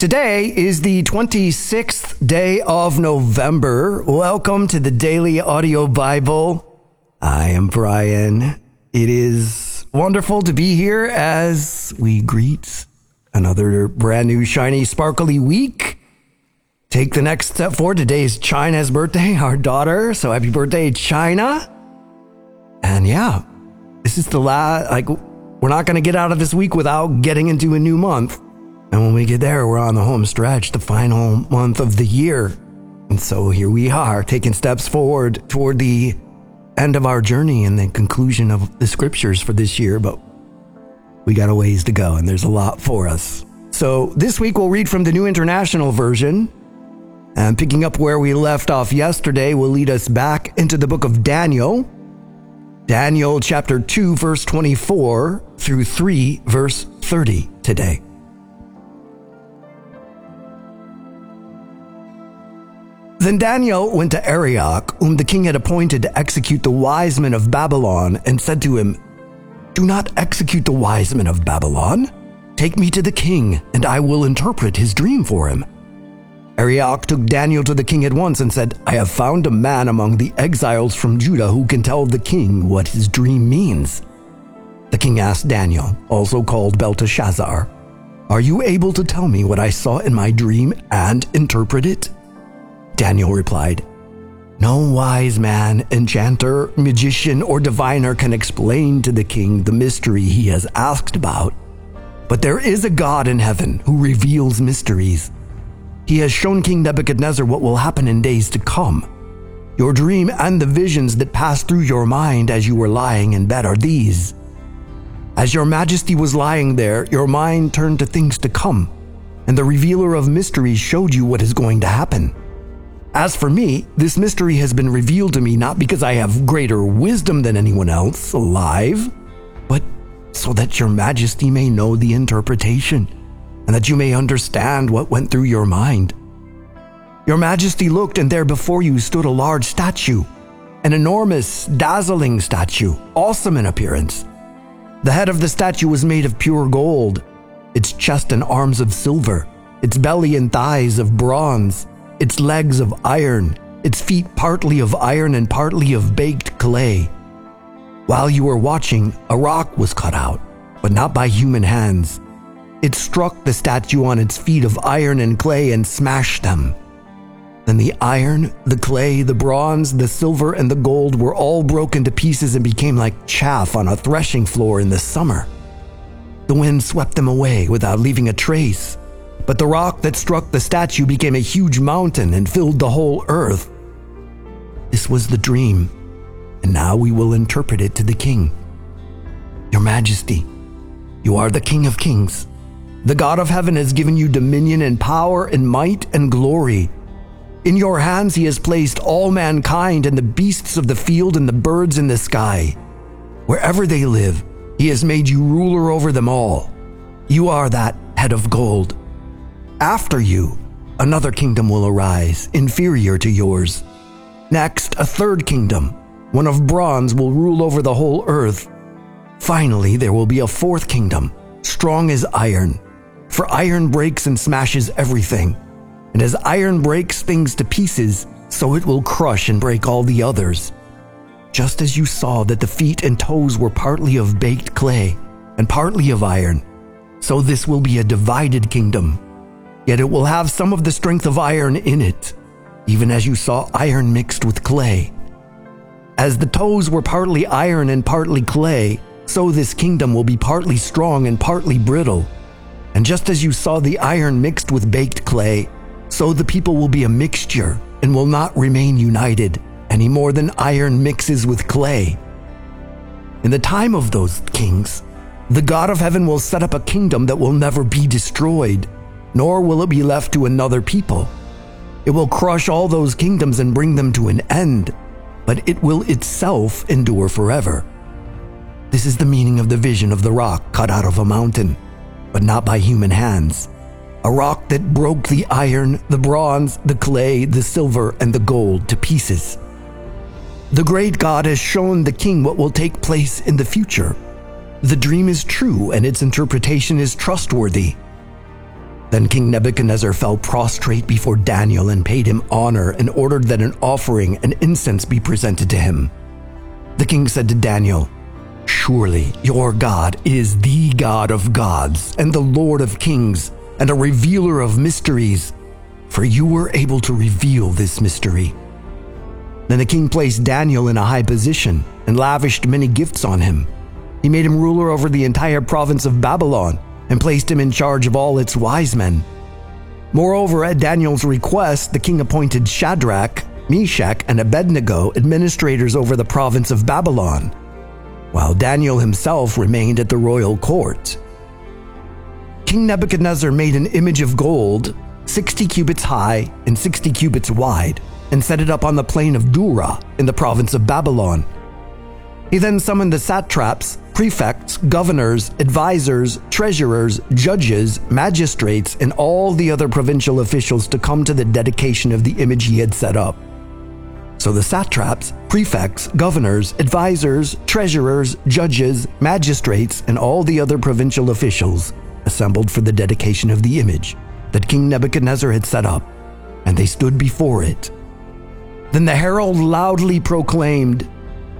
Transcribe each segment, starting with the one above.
Today is the 26th day of November. Welcome to the Daily Audio Bible. I am Brian. It is wonderful to be here as we greet another brand new, shiny, sparkly week. Take the next step forward. Today is China's birthday, our daughter. So happy birthday, China. And yeah, this is the last, like, we're not going to get out of this week without getting into a new month. And when we get there, we're on the home stretch, the final month of the year. And so here we are, taking steps forward toward the end of our journey and the conclusion of the scriptures for this year. But we got a ways to go, and there's a lot for us. So this week, we'll read from the New International Version. And picking up where we left off yesterday will lead us back into the book of Daniel. Daniel chapter 2, verse 24 through 3, verse 30 today. Then Daniel went to Arioch, whom the king had appointed to execute the wise men of Babylon, and said to him, Do not execute the wise men of Babylon. Take me to the king, and I will interpret his dream for him. Arioch took Daniel to the king at once and said, I have found a man among the exiles from Judah who can tell the king what his dream means. The king asked Daniel, also called Belteshazzar, Are you able to tell me what I saw in my dream and interpret it? Daniel replied, No wise man, enchanter, magician, or diviner can explain to the king the mystery he has asked about. But there is a God in heaven who reveals mysteries. He has shown King Nebuchadnezzar what will happen in days to come. Your dream and the visions that passed through your mind as you were lying in bed are these. As your majesty was lying there, your mind turned to things to come, and the revealer of mysteries showed you what is going to happen. As for me, this mystery has been revealed to me not because I have greater wisdom than anyone else alive, but so that your majesty may know the interpretation, and that you may understand what went through your mind. Your majesty looked, and there before you stood a large statue, an enormous, dazzling statue, awesome in appearance. The head of the statue was made of pure gold, its chest and arms of silver, its belly and thighs of bronze its legs of iron, its feet partly of iron and partly of baked clay. While you were watching, a rock was cut out, but not by human hands. It struck the statue on its feet of iron and clay and smashed them. Then the iron, the clay, the bronze, the silver, and the gold were all broken to pieces and became like chaff on a threshing floor in the summer. The wind swept them away without leaving a trace but the rock that struck the statue became a huge mountain and filled the whole earth. This was the dream, and now we will interpret it to the king. Your Majesty, you are the King of Kings. The God of heaven has given you dominion and power and might and glory. In your hands he has placed all mankind and the beasts of the field and the birds in the sky. Wherever they live, he has made you ruler over them all. You are that head of gold. After you, another kingdom will arise, inferior to yours. Next, a third kingdom, one of bronze, will rule over the whole earth. Finally, there will be a fourth kingdom, strong as iron. For iron breaks and smashes everything. And as iron breaks things to pieces, so it will crush and break all the others. Just as you saw that the feet and toes were partly of baked clay and partly of iron, so this will be a divided kingdom yet it will have some of the strength of iron in it, even as you saw iron mixed with clay. As the toes were partly iron and partly clay, so this kingdom will be partly strong and partly brittle. And just as you saw the iron mixed with baked clay, so the people will be a mixture and will not remain united any more than iron mixes with clay. In the time of those kings, the God of heaven will set up a kingdom that will never be destroyed nor will it be left to another people. It will crush all those kingdoms and bring them to an end, but it will itself endure forever. This is the meaning of the vision of the rock cut out of a mountain, but not by human hands. A rock that broke the iron, the bronze, the clay, the silver, and the gold to pieces. The great God has shown the king what will take place in the future. The dream is true and its interpretation is trustworthy. Then King Nebuchadnezzar fell prostrate before Daniel and paid him honor and ordered that an offering and incense be presented to him. The king said to Daniel, Surely your God is the God of gods and the Lord of kings and a revealer of mysteries, for you were able to reveal this mystery. Then the king placed Daniel in a high position and lavished many gifts on him. He made him ruler over the entire province of Babylon and placed him in charge of all its wise men. Moreover, at Daniel's request, the king appointed Shadrach, Meshach, and Abednego administrators over the province of Babylon, while Daniel himself remained at the royal court. King Nebuchadnezzar made an image of gold, 60 cubits high and 60 cubits wide, and set it up on the plain of Dura in the province of Babylon. He then summoned the satraps, prefects, governors, advisors, treasurers, judges, magistrates, and all the other provincial officials to come to the dedication of the image he had set up. So the satraps, prefects, governors, advisors, treasurers, judges, magistrates, and all the other provincial officials assembled for the dedication of the image that King Nebuchadnezzar had set up, and they stood before it. Then the herald loudly proclaimed,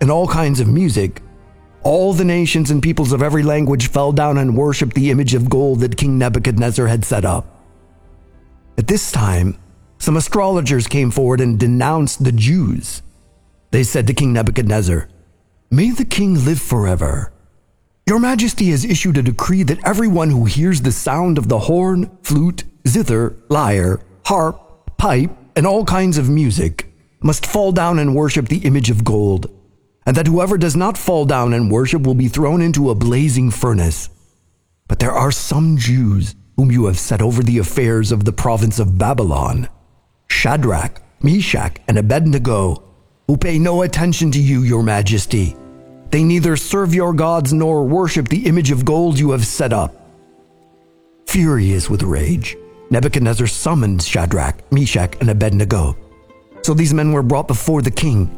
and all kinds of music, all the nations and peoples of every language fell down and worshipped the image of gold that King Nebuchadnezzar had set up. At this time, some astrologers came forward and denounced the Jews. They said to King Nebuchadnezzar, May the king live forever. Your Majesty has issued a decree that everyone who hears the sound of the horn, flute, zither, lyre, harp, pipe, and all kinds of music must fall down and worship the image of gold and that whoever does not fall down and worship will be thrown into a blazing furnace. But there are some Jews whom you have set over the affairs of the province of Babylon Shadrach, Meshach, and Abednego, who pay no attention to you, your majesty. They neither serve your gods nor worship the image of gold you have set up. Furious with rage, Nebuchadnezzar summoned Shadrach, Meshach, and Abednego. So these men were brought before the king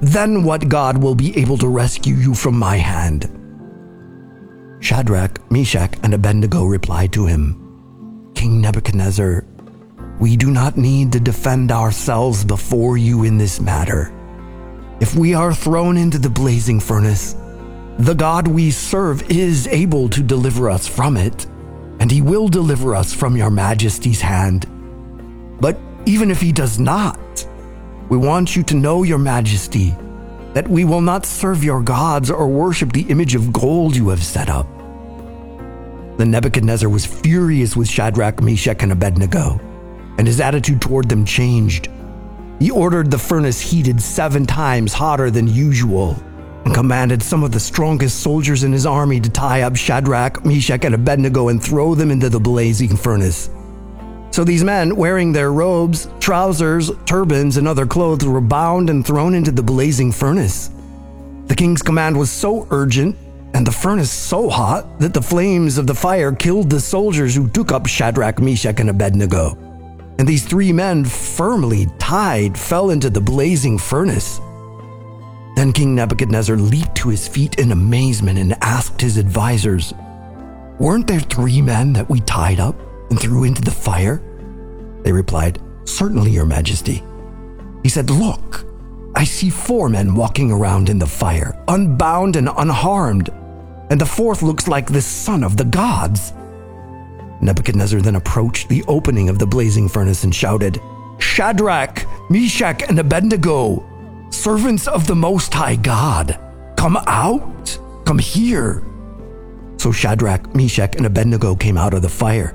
then what God will be able to rescue you from my hand? Shadrach, Meshach, and Abednego replied to him, King Nebuchadnezzar, we do not need to defend ourselves before you in this matter. If we are thrown into the blazing furnace, the God we serve is able to deliver us from it, and he will deliver us from your majesty's hand. But even if he does not, we want you to know, Your Majesty, that we will not serve your gods or worship the image of gold you have set up. Then Nebuchadnezzar was furious with Shadrach, Meshach, and Abednego, and his attitude toward them changed. He ordered the furnace heated seven times hotter than usual and commanded some of the strongest soldiers in his army to tie up Shadrach, Meshach, and Abednego and throw them into the blazing furnace. So these men, wearing their robes, trousers, turbans, and other clothes, were bound and thrown into the blazing furnace. The king's command was so urgent and the furnace so hot that the flames of the fire killed the soldiers who took up Shadrach, Meshach, and Abednego. And these three men, firmly tied, fell into the blazing furnace. Then King Nebuchadnezzar leaped to his feet in amazement and asked his advisers, Weren't there three men that we tied up? And threw into the fire? They replied, Certainly, Your Majesty. He said, Look, I see four men walking around in the fire, unbound and unharmed, and the fourth looks like the son of the gods. Nebuchadnezzar then approached the opening of the blazing furnace and shouted, Shadrach, Meshach, and Abednego, servants of the Most High God, come out, come here. So Shadrach, Meshach, and Abednego came out of the fire,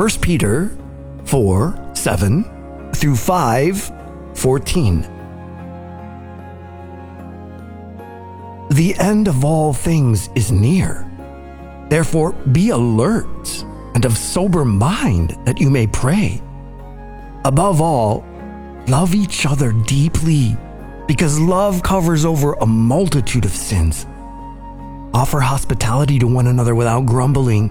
First Peter 4 7 through 5 14. The end of all things is near. Therefore, be alert and of sober mind that you may pray. Above all, love each other deeply, because love covers over a multitude of sins. Offer hospitality to one another without grumbling.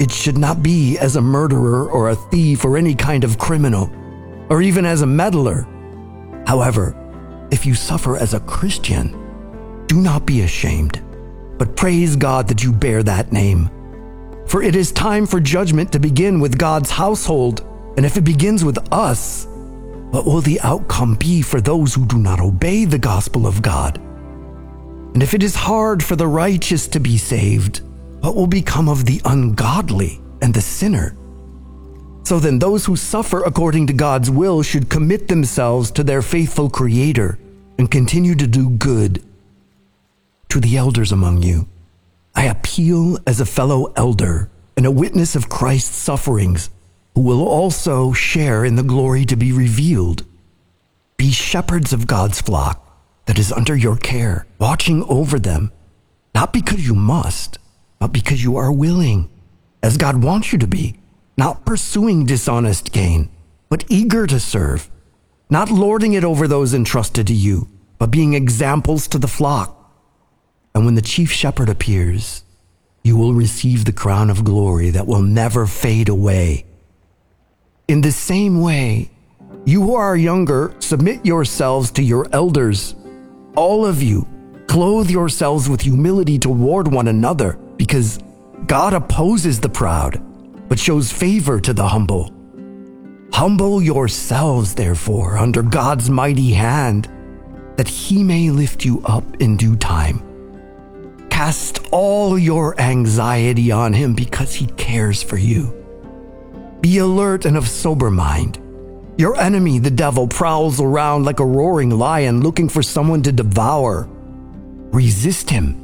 it should not be as a murderer or a thief or any kind of criminal, or even as a meddler. However, if you suffer as a Christian, do not be ashamed but praise God that you bear that name. For it is time for judgment to begin with God's household, and if it begins with us, what will the outcome be for those who do not obey the gospel of God? And if it is hard for the righteous to be saved, what will become of the ungodly and the sinner? So then, those who suffer according to God's will should commit themselves to their faithful Creator and continue to do good to the elders among you. I appeal as a fellow elder and a witness of Christ's sufferings, who will also share in the glory to be revealed. Be shepherds of God's flock that is under your care, watching over them, not because you must, but because you are willing, as God wants you to be, not pursuing dishonest gain, but eager to serve, not lording it over those entrusted to you, but being examples to the flock. And when the chief shepherd appears, you will receive the crown of glory that will never fade away. In the same way, you who are younger, submit yourselves to your elders. All of you, clothe yourselves with humility toward one another, because God opposes the proud, but shows favor to the humble. Humble yourselves, therefore, under God's mighty hand, that he may lift you up in due time. Cast all your anxiety on him because he cares for you. Be alert and of sober mind. Your enemy, the devil, prowls around like a roaring lion looking for someone to devour. Resist him,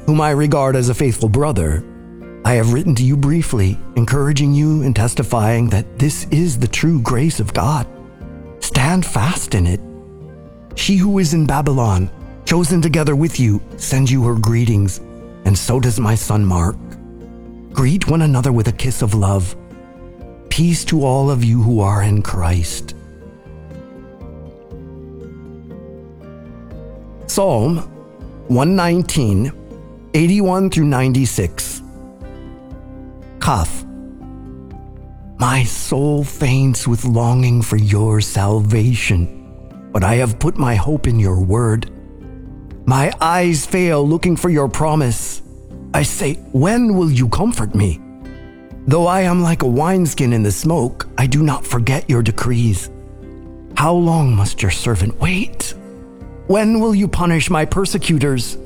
whom I regard as a faithful brother, I have written to you briefly, encouraging you and testifying that this is the true grace of God. Stand fast in it. She who is in Babylon, chosen together with you, sends you her greetings, and so does my son Mark. Greet one another with a kiss of love. Peace to all of you who are in Christ. Psalm 119, 81 through 96. Kaf. My soul faints with longing for your salvation, but I have put my hope in your word. My eyes fail looking for your promise. I say, When will you comfort me? Though I am like a wineskin in the smoke, I do not forget your decrees. How long must your servant wait? When will you punish my persecutors?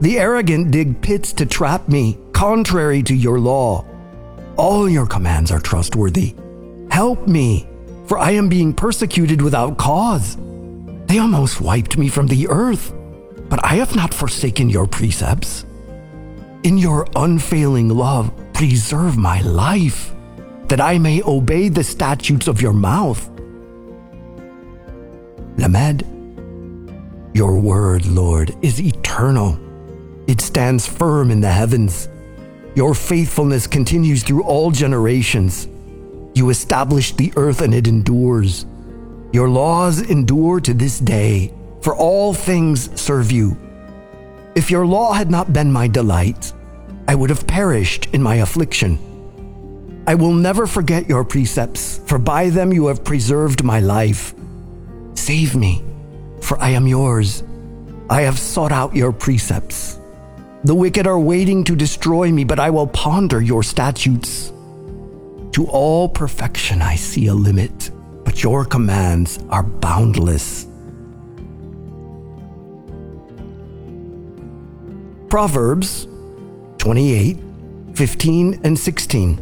The arrogant dig pits to trap me, contrary to your law. All your commands are trustworthy. Help me, for I am being persecuted without cause. They almost wiped me from the earth, but I have not forsaken your precepts. In your unfailing love, preserve my life, that I may obey the statutes of your mouth. Lamed, your word, Lord, is eternal. It stands firm in the heavens. Your faithfulness continues through all generations. You established the earth and it endures. Your laws endure to this day, for all things serve you. If your law had not been my delight, I would have perished in my affliction. I will never forget your precepts, for by them you have preserved my life. Save me, for I am yours. I have sought out your precepts. The wicked are waiting to destroy me, but I will ponder your statutes. To all perfection I see a limit, but your commands are boundless. Proverbs 28 15 and 16.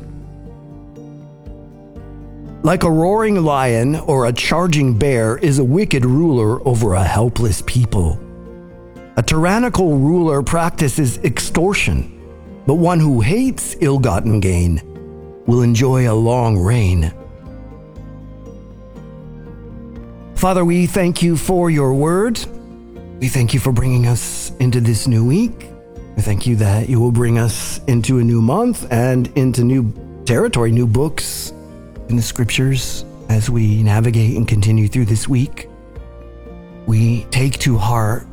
Like a roaring lion or a charging bear is a wicked ruler over a helpless people. A tyrannical ruler practices extortion, but one who hates ill gotten gain will enjoy a long reign. Father, we thank you for your word. We thank you for bringing us into this new week. We thank you that you will bring us into a new month and into new territory, new books in the scriptures as we navigate and continue through this week. We take to heart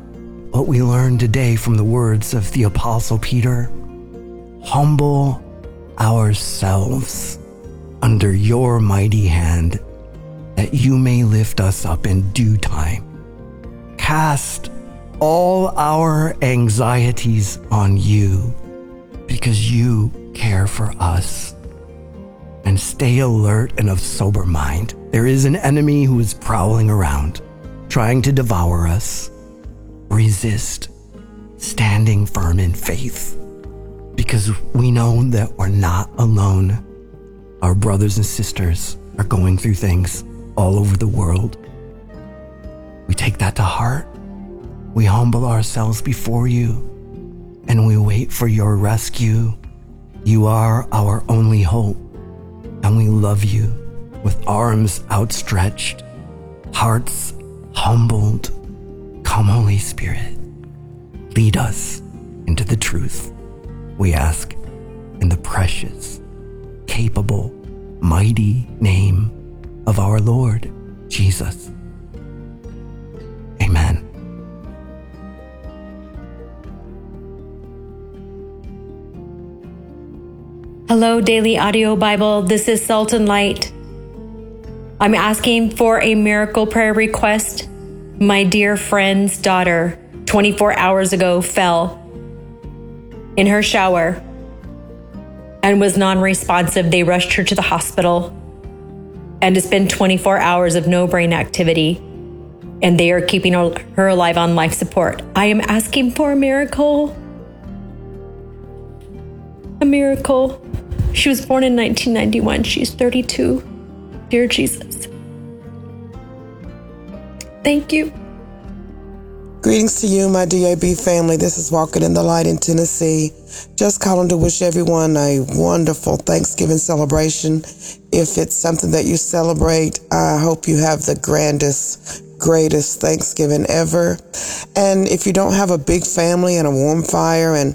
what we learn today from the words of the Apostle Peter humble ourselves under your mighty hand, that you may lift us up in due time. Cast all our anxieties on you because you care for us. And stay alert and of sober mind. There is an enemy who is prowling around, trying to devour us resist, standing firm in faith, because we know that we're not alone. Our brothers and sisters are going through things all over the world. We take that to heart. We humble ourselves before you and we wait for your rescue. You are our only hope, and we love you with arms outstretched, hearts humbled Come, Holy Spirit, lead us into the truth. We ask in the precious, capable, mighty name of our Lord Jesus. Amen. Hello, Daily Audio Bible. This is Salt and Light. I'm asking for a miracle prayer request my dear friend's daughter 24 hours ago fell in her shower and was non responsive. They rushed her to the hospital, and it's been 24 hours of no brain activity, and they are keeping her alive on life support. I am asking for a miracle. A miracle. She was born in 1991. She's 32. Dear Jesus. Thank you. Greetings to you, my DAB family. This is Walking in the Light in Tennessee. Just calling to wish everyone a wonderful Thanksgiving celebration. If it's something that you celebrate, I hope you have the grandest, greatest Thanksgiving ever. And if you don't have a big family and a warm fire and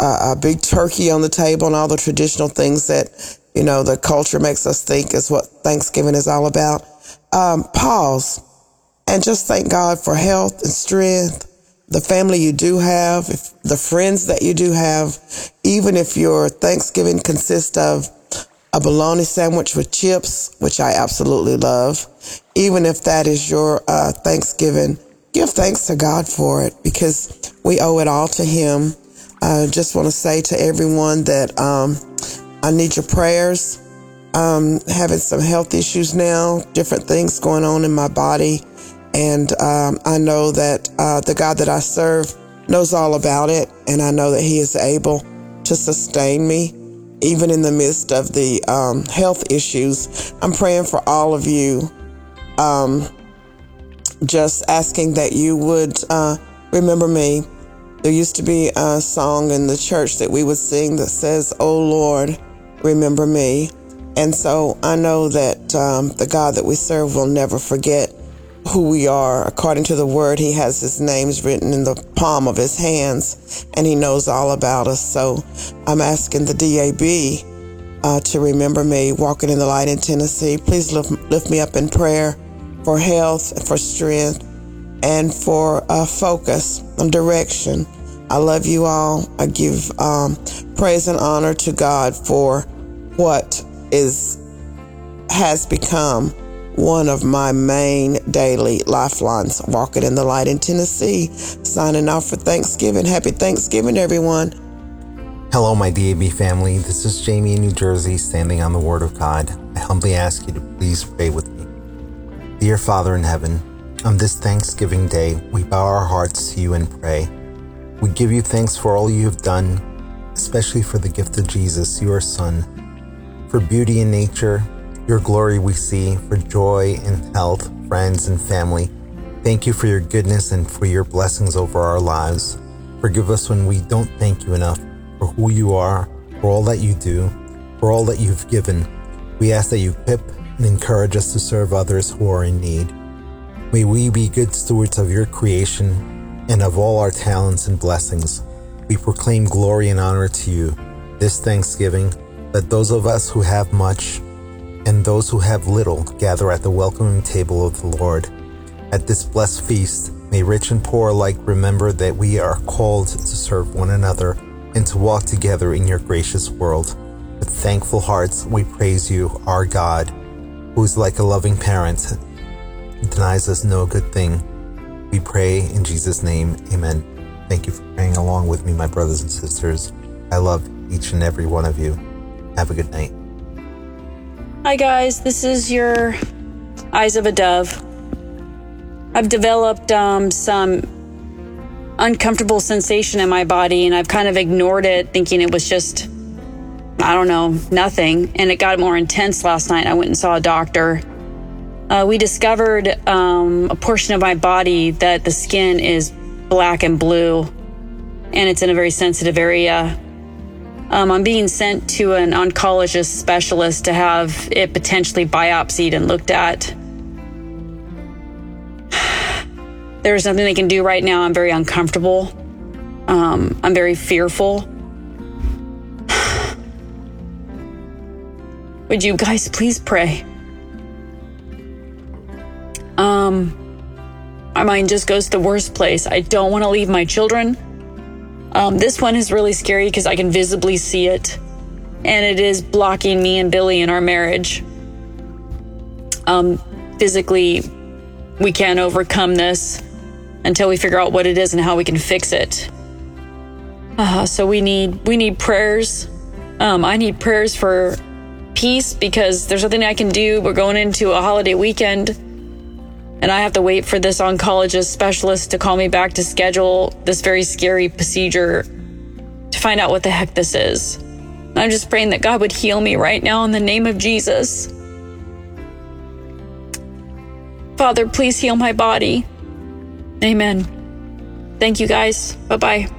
a, a big turkey on the table and all the traditional things that, you know, the culture makes us think is what Thanksgiving is all about, um, pause and just thank God for health and strength, the family you do have, the friends that you do have, even if your Thanksgiving consists of a bologna sandwich with chips, which I absolutely love, even if that is your uh, Thanksgiving, give thanks to God for it because we owe it all to Him. I just want to say to everyone that um, I need your prayers. Um, having some health issues now, different things going on in my body. And um, I know that uh, the God that I serve knows all about it. And I know that He is able to sustain me, even in the midst of the um, health issues. I'm praying for all of you. Um, just asking that you would uh, remember me. There used to be a song in the church that we would sing that says, Oh Lord, remember me. And so I know that um, the God that we serve will never forget who we are. According to the word, he has his names written in the palm of his hands and he knows all about us. So I'm asking the DAB uh, to remember me walking in the light in Tennessee. Please lift, lift me up in prayer for health, for strength, and for uh, focus and direction. I love you all. I give um, praise and honor to God for what is has become one of my main daily lifelines. Walking in the light in Tennessee. Signing off for Thanksgiving. Happy Thanksgiving, everyone. Hello, my DAB family. This is Jamie in New Jersey, standing on the Word of God. I humbly ask you to please pray with me. Dear Father in heaven, on this Thanksgiving Day, we bow our hearts to you and pray. We give you thanks for all you have done, especially for the gift of Jesus, your Son, for beauty in nature, your glory we see, for joy and health, friends and family. Thank you for your goodness and for your blessings over our lives. Forgive us when we don't thank you enough for who you are, for all that you do, for all that you've given. We ask that you equip and encourage us to serve others who are in need. May we be good stewards of your creation and of all our talents and blessings. We proclaim glory and honor to you this Thanksgiving. Let those of us who have much and those who have little gather at the welcoming table of the Lord. At this blessed feast, may rich and poor alike remember that we are called to serve one another and to walk together in your gracious world. With thankful hearts, we praise you, our God, who is like a loving parent denies us no good thing. We pray in Jesus' name, amen. Thank you for praying along with me, my brothers and sisters. I love each and every one of you. Have a good night. Hi, guys. This is your Eyes of a Dove. I've developed um, some uncomfortable sensation in my body, and I've kind of ignored it, thinking it was just, I don't know, nothing. And it got more intense last night. I went and saw a doctor. Uh, we discovered um, a portion of my body that the skin is black and blue, and it's in a very sensitive area. Um, I'm being sent to an oncologist specialist to have it potentially biopsied and looked at. There's nothing they can do right now. I'm very uncomfortable. Um, I'm very fearful. Would you guys please pray? Um, my mind just goes to the worst place. I don't want to leave my children. Um, this one is really scary because I can visibly see it, and it is blocking me and Billy in our marriage. Um, physically, we can't overcome this until we figure out what it is and how we can fix it. Uh, so we need we need prayers. Um, I need prayers for peace because there's nothing I can do. We're going into a holiday weekend and I have to wait for this oncologist specialist to call me back to schedule this very scary procedure to find out what the heck this is. I'm just praying that God would heal me right now in the name of Jesus. Father, please heal my body. Amen. Thank you guys. Bye bye.